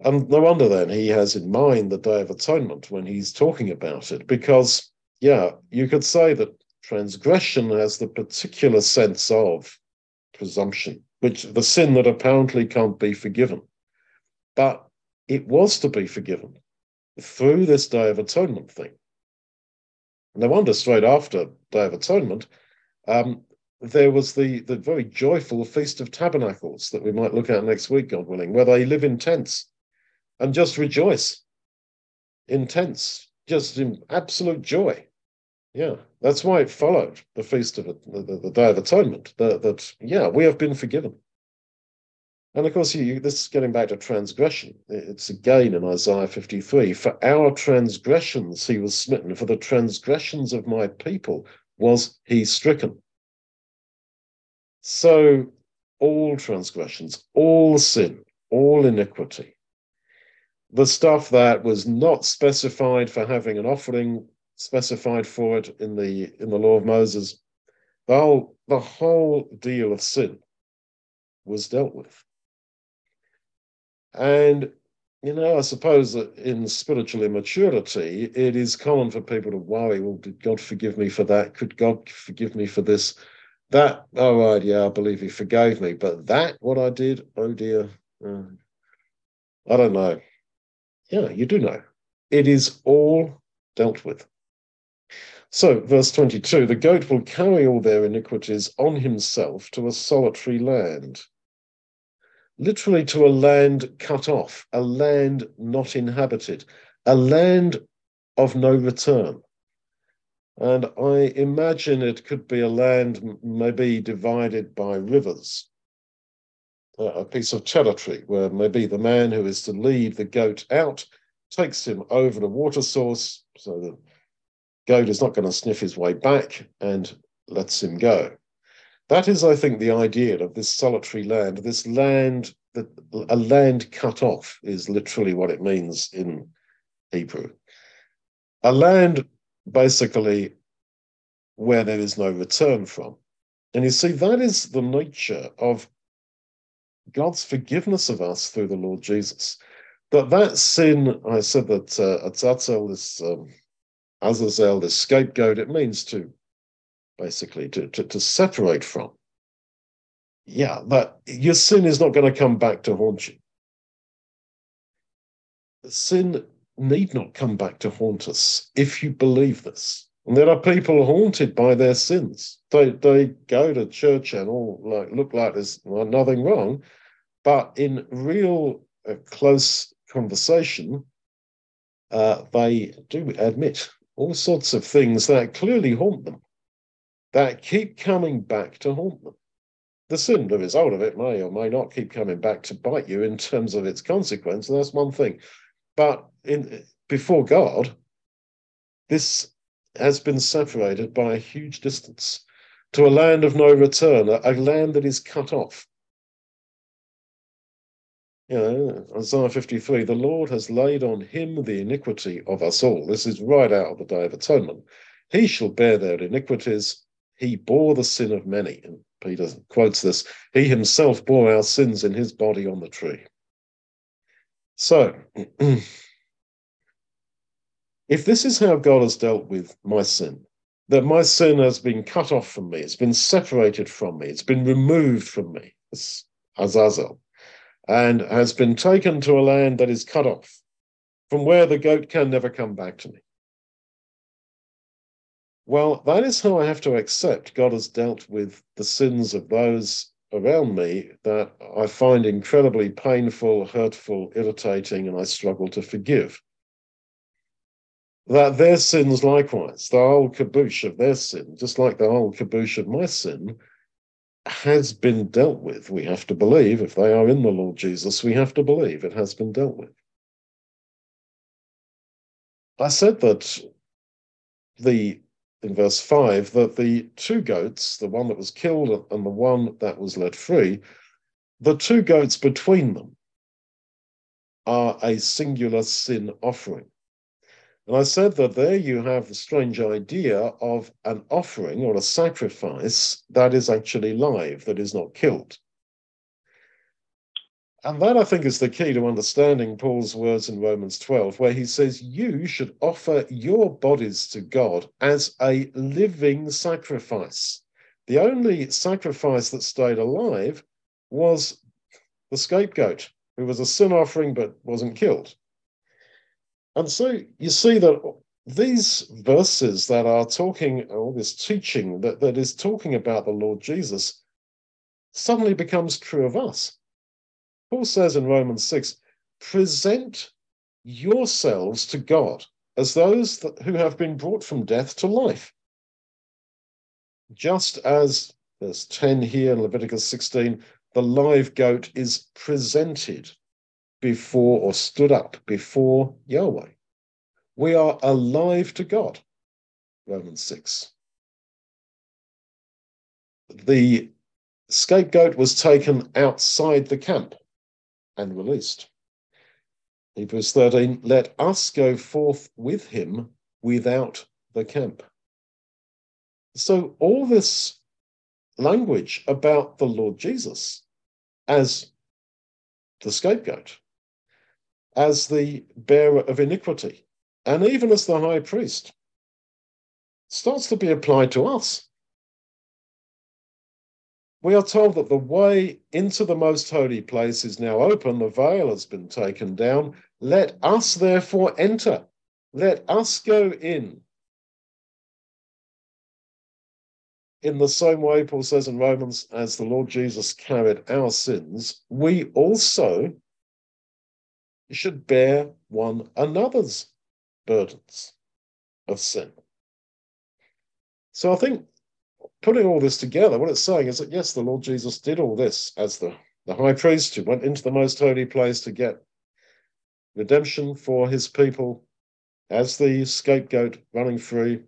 And no wonder then he has in mind the Day of Atonement when he's talking about it, because, yeah, you could say that transgression has the particular sense of presumption, which the sin that apparently can't be forgiven. But it was to be forgiven through this Day of Atonement thing. No wonder straight after Day of Atonement, um, there was the, the very joyful Feast of Tabernacles that we might look at next week, God willing, where they live in tents and just rejoice in tents, just in absolute joy. Yeah, that's why it followed the Feast of the, the, the Day of Atonement, that, that, yeah, we have been forgiven. And of course, you, this is getting back to transgression. It's again in Isaiah 53 For our transgressions he was smitten, for the transgressions of my people was he stricken. So, all transgressions, all sin, all iniquity, the stuff that was not specified for having an offering specified for it in the in the law of Moses, the whole the whole deal of sin was dealt with. And you know, I suppose that in spiritual immaturity, it is common for people to worry, well, did God forgive me for that? Could God forgive me for this? That, oh, right, yeah, I believe he forgave me. But that, what I did, oh dear, uh, I don't know. Yeah, you do know. It is all dealt with. So, verse 22 the goat will carry all their iniquities on himself to a solitary land. Literally, to a land cut off, a land not inhabited, a land of no return. And I imagine it could be a land maybe divided by rivers, a piece of territory where maybe the man who is to lead the goat out takes him over the water source so the goat is not going to sniff his way back and lets him go. That is, I think, the idea of this solitary land, this land that a land cut off is literally what it means in Hebrew. A land basically where there is no return from. And you see, that is the nature of God's forgiveness of us through the Lord Jesus. That that sin, I said that uh, Azazel, this um, Azazel, this scapegoat, it means to basically to, to, to separate from. Yeah, that your sin is not going to come back to haunt you. Sin need not come back to haunt us if you believe this. And there are people haunted by their sins. They they go to church and all like look like there's nothing wrong, but in real uh, close conversation, uh, they do admit all sorts of things that clearly haunt them, that keep coming back to haunt them. The sin, the result of it, may or may not keep coming back to bite you in terms of its consequence. That's one thing. But in before God, this has been separated by a huge distance to a land of no return, a, a land that is cut off. You know, Isaiah 53, the Lord has laid on him the iniquity of us all. This is right out of the Day of Atonement. He shall bear their iniquities. He bore the sin of many. And Peter quotes this He himself bore our sins in his body on the tree. So, if this is how God has dealt with my sin, that my sin has been cut off from me, it's been separated from me, it's been removed from me, as Azazel, and has been taken to a land that is cut off, from where the goat can never come back to me. Well, that is how I have to accept God has dealt with the sins of those around me that I find incredibly painful, hurtful, irritating, and I struggle to forgive. That their sins, likewise, the whole caboose of their sin, just like the whole caboose of my sin, has been dealt with. We have to believe if they are in the Lord Jesus, we have to believe it has been dealt with. I said that the in verse 5 that the two goats, the one that was killed and the one that was let free, the two goats between them are a singular sin offering. And I said that there you have the strange idea of an offering or a sacrifice that is actually live, that is not killed. And that, I think, is the key to understanding Paul's words in Romans 12, where he says, You should offer your bodies to God as a living sacrifice. The only sacrifice that stayed alive was the scapegoat, who was a sin offering but wasn't killed. And so you see that these verses that are talking, or this teaching that, that is talking about the Lord Jesus, suddenly becomes true of us. Paul says in Romans 6 present yourselves to God as those that, who have been brought from death to life. Just as there's 10 here in Leviticus 16, the live goat is presented before or stood up before Yahweh. We are alive to God. Romans 6. The scapegoat was taken outside the camp and released. Hebrews 13, let us go forth with him without the camp. So, all this language about the Lord Jesus as the scapegoat as the bearer of iniquity, and even as the high priest, starts to be applied to us. We are told that the way into the most holy place is now open, the veil has been taken down. Let us therefore enter, let us go in. In the same way, Paul says in Romans, as the Lord Jesus carried our sins, we also should bear one another's burdens of sin. So I think putting all this together, what it's saying is that yes, the Lord Jesus did all this as the, the high priest who went into the most holy place to get redemption for his people as the scapegoat running free.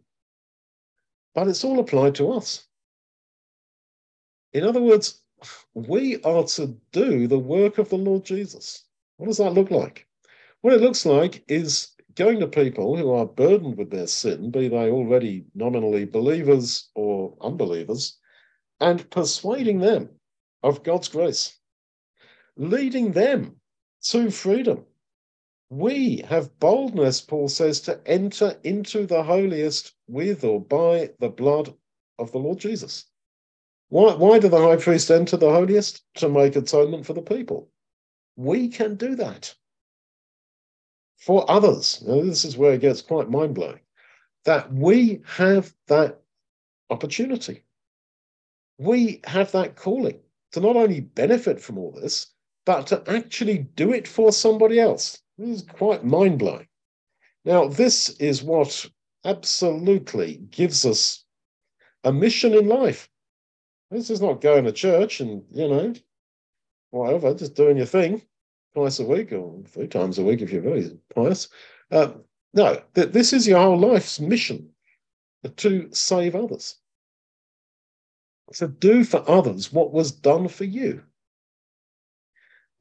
But it's all applied to us. In other words, we are to do the work of the Lord Jesus. What does that look like? What it looks like is going to people who are burdened with their sin, be they already nominally believers or unbelievers, and persuading them of God's grace, leading them to freedom. We have boldness, Paul says, to enter into the holiest with or by the blood of the Lord Jesus. Why, why did the high priest enter the holiest? To make atonement for the people we can do that for others. Now, this is where it gets quite mind blowing that we have that opportunity. We have that calling to not only benefit from all this, but to actually do it for somebody else. This is quite mind blowing. Now, this is what absolutely gives us a mission in life. This is not going to church and, you know, whatever, just doing your thing twice a week or three times a week if you're very pious. Uh, no, th- this is your whole life's mission to save others. So do for others what was done for you.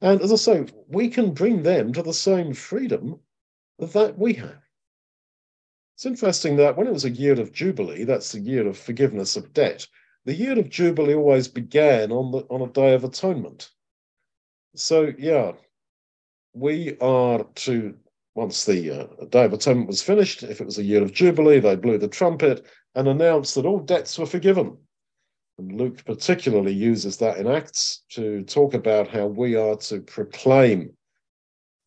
And as I say, we can bring them to the same freedom that we have. It's interesting that when it was a year of Jubilee, that's the year of forgiveness of debt, the year of Jubilee always began on the on a day of atonement. So yeah, we are to once the uh, Day of Atonement was finished, if it was a year of Jubilee, they blew the trumpet and announced that all debts were forgiven. And Luke particularly uses that in Acts to talk about how we are to proclaim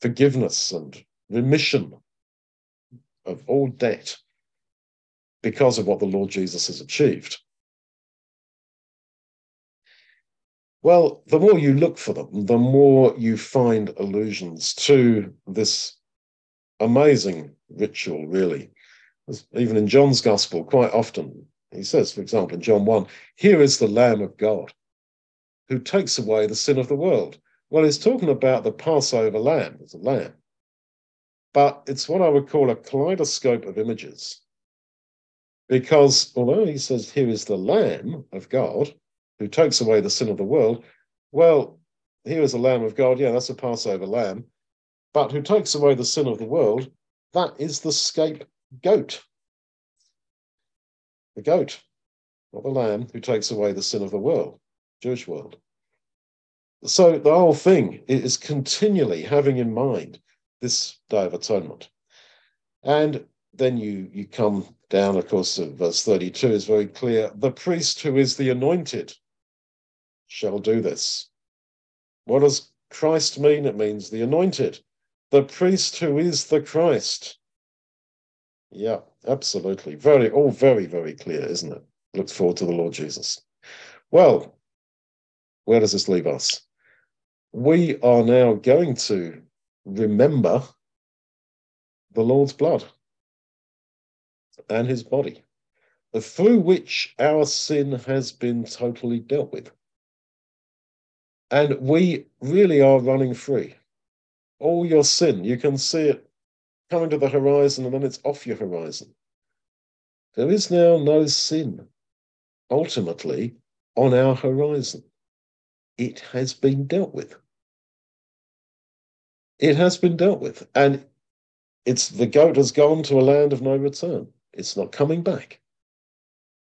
forgiveness and remission of all debt because of what the Lord Jesus has achieved. Well, the more you look for them, the more you find allusions to this amazing ritual, really. Even in John's Gospel, quite often, he says, for example, in John 1, here is the Lamb of God who takes away the sin of the world. Well, he's talking about the Passover lamb as a lamb, but it's what I would call a kaleidoscope of images. Because although he says, Here is the Lamb of God who takes away the sin of the world, well, here is the Lamb of God. Yeah, that's a Passover lamb. But who takes away the sin of the world, that is the scapegoat. The goat, not the lamb, who takes away the sin of the world, Jewish world. So the whole thing is continually having in mind this Day of Atonement. And then you, you come down, of course, verse 32 is very clear. The priest who is the anointed shall do this. What does Christ mean? It means the anointed, the priest who is the Christ. Yeah, absolutely. Very, all very, very clear, isn't it? Look forward to the Lord Jesus. Well, where does this leave us? We are now going to remember the Lord's blood and his body, through which our sin has been totally dealt with. And we really are running free. All your sin, you can see it coming to the horizon and then it's off your horizon. There is now no sin, ultimately, on our horizon. It has been dealt with. It has been dealt with. And it's the goat has gone to a land of no return. It's not coming back.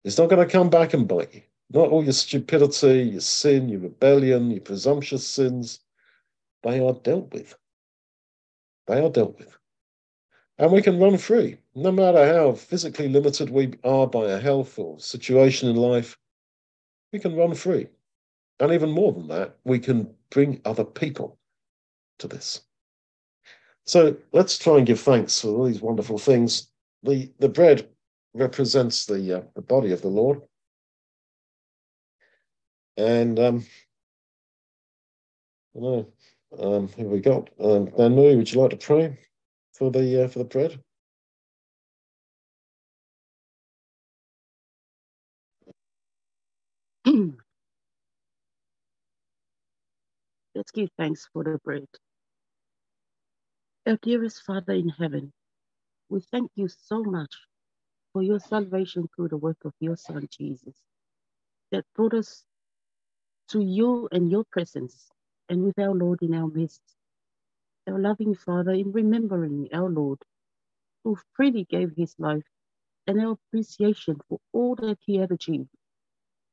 It's not going to come back and bite you. Not all your stupidity, your sin, your rebellion, your presumptuous sins. They are dealt with. They are dealt with. And we can run free, no matter how physically limited we are by our health or situation in life. We can run free. And even more than that, we can bring other people to this. So let's try and give thanks for all these wonderful things the the bread represents the uh, the body of the Lord. And um, I know um, who we got. Um, Dan Murray, would you like to pray for the uh, for the bread? Let's give thanks for the bread. Our dearest Father in heaven, we thank you so much for your salvation through the work of your Son, Jesus, that brought us to you and your presence and with our Lord in our midst. Our loving Father, in remembering our Lord, who freely gave his life, and our appreciation for all that he had achieved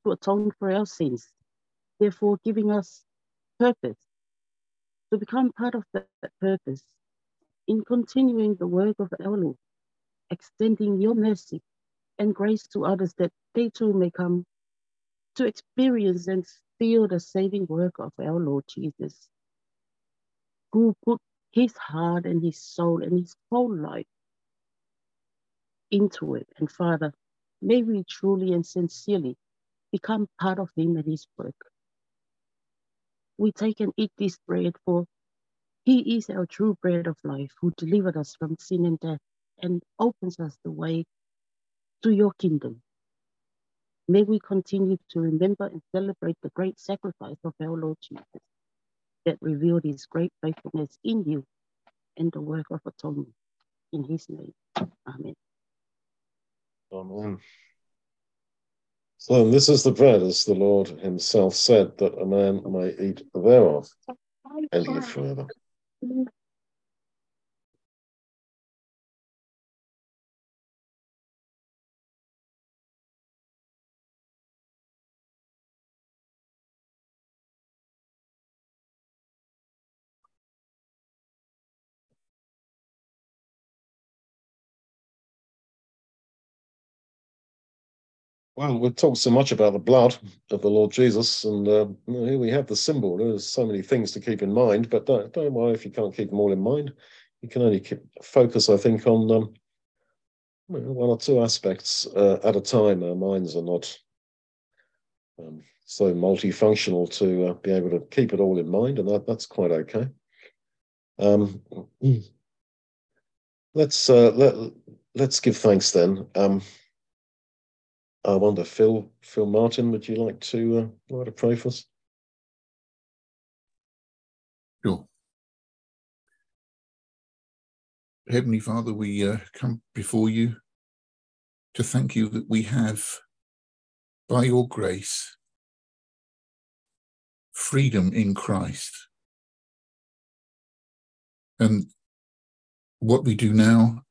to atone for our sins, therefore giving us purpose to become part of that purpose in continuing the work of our Lord, extending your mercy and grace to others that they too may come to experience and feel the saving work of our Lord Jesus, who put his heart and his soul and his whole life into it. And Father, may we truly and sincerely become part of him and his work. We take and eat this bread for he is our true bread of life who delivered us from sin and death and opens us the way to your kingdom. May we continue to remember and celebrate the great sacrifice of our Lord Jesus that revealed his great faithfulness in you and the work of atonement. In his name, amen. Amen. So this is the bread, as the Lord himself said, that a man may eat thereof and live forever. Well, we've talked so much about the blood of the Lord Jesus, and uh, here we have the symbol. There's so many things to keep in mind, but don't, don't worry if you can't keep them all in mind. You can only keep, focus, I think, on um, one or two aspects uh, at a time. Our minds are not um, so multifunctional to uh, be able to keep it all in mind, and that, that's quite okay. Um, let's uh, let, let's give thanks then. I wonder, Phil, Phil Martin, would you like to uh, to pray for us? Sure. Heavenly Father, we uh, come before you to thank you that we have, by your grace, freedom in Christ. And what we do now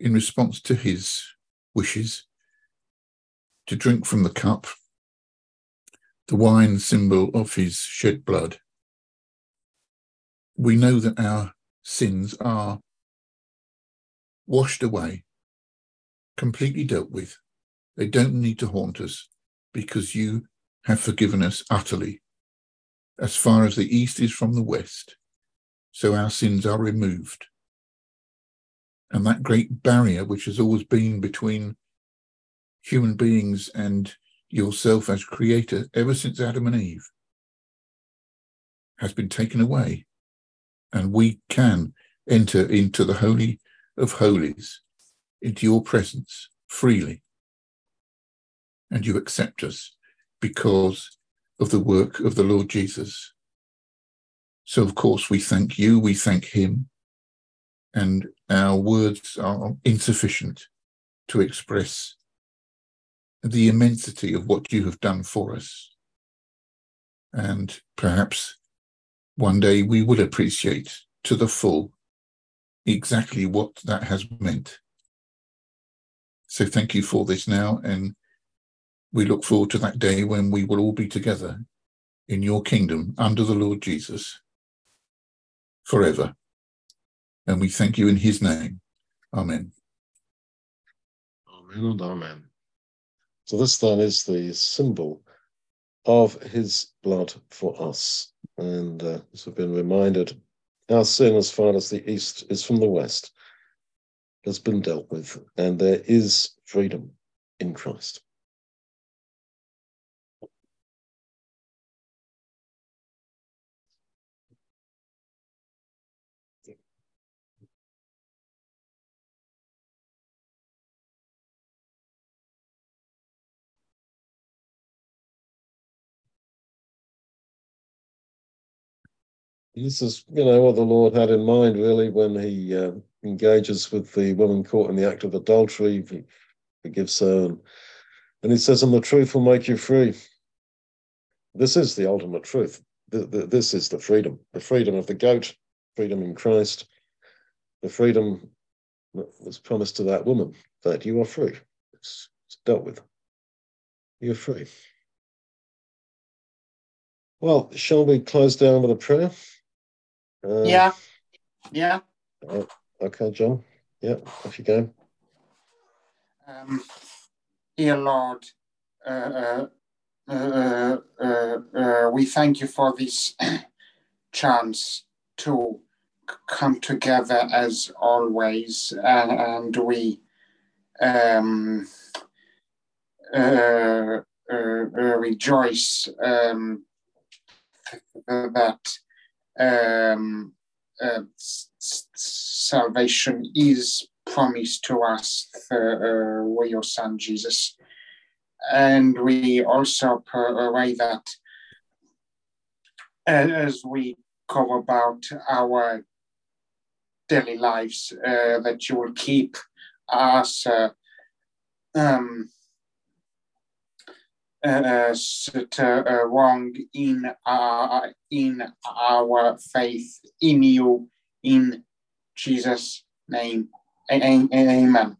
in response to his wishes to drink from the cup, the wine symbol of his shed blood. We know that our sins are washed away, completely dealt with. They don't need to haunt us because you have forgiven us utterly. As far as the east is from the west, so our sins are removed. And that great barrier which has always been between human beings and yourself as creator ever since Adam and Eve has been taken away. And we can enter into the Holy of Holies, into your presence freely. And you accept us because of the work of the Lord Jesus. So, of course, we thank you, we thank him, and our words are insufficient to express the immensity of what you have done for us. And perhaps one day we will appreciate to the full exactly what that has meant. So thank you for this now. And we look forward to that day when we will all be together in your kingdom under the Lord Jesus forever. And we thank you in his name. Amen. Amen and amen. So this then is the symbol of his blood for us. And uh, as we've been reminded, our sin as far as the east is from the west has been dealt with, and there is freedom in Christ. This is, you know, what the Lord had in mind, really, when He uh, engages with the woman caught in the act of adultery. He forgives her, and, and He says, "And the truth will make you free." This is the ultimate truth. The, the, this is the freedom, the freedom of the goat, freedom in Christ, the freedom that was promised to that woman that you are free. It's, it's dealt with. You're free. Well, shall we close down with a prayer? Uh, yeah. Yeah. okay, John. Yeah, off you go. Um, dear Lord, uh, uh, uh, we thank you for this chance to come together as always, and we um, rejoice um, that um, uh, salvation is promised to us through uh, your Son Jesus. And we also pray that as we go about our daily lives, uh, that you will keep us uh, um, uh, wrong in uh, in our faith in you in Jesus' name. Amen.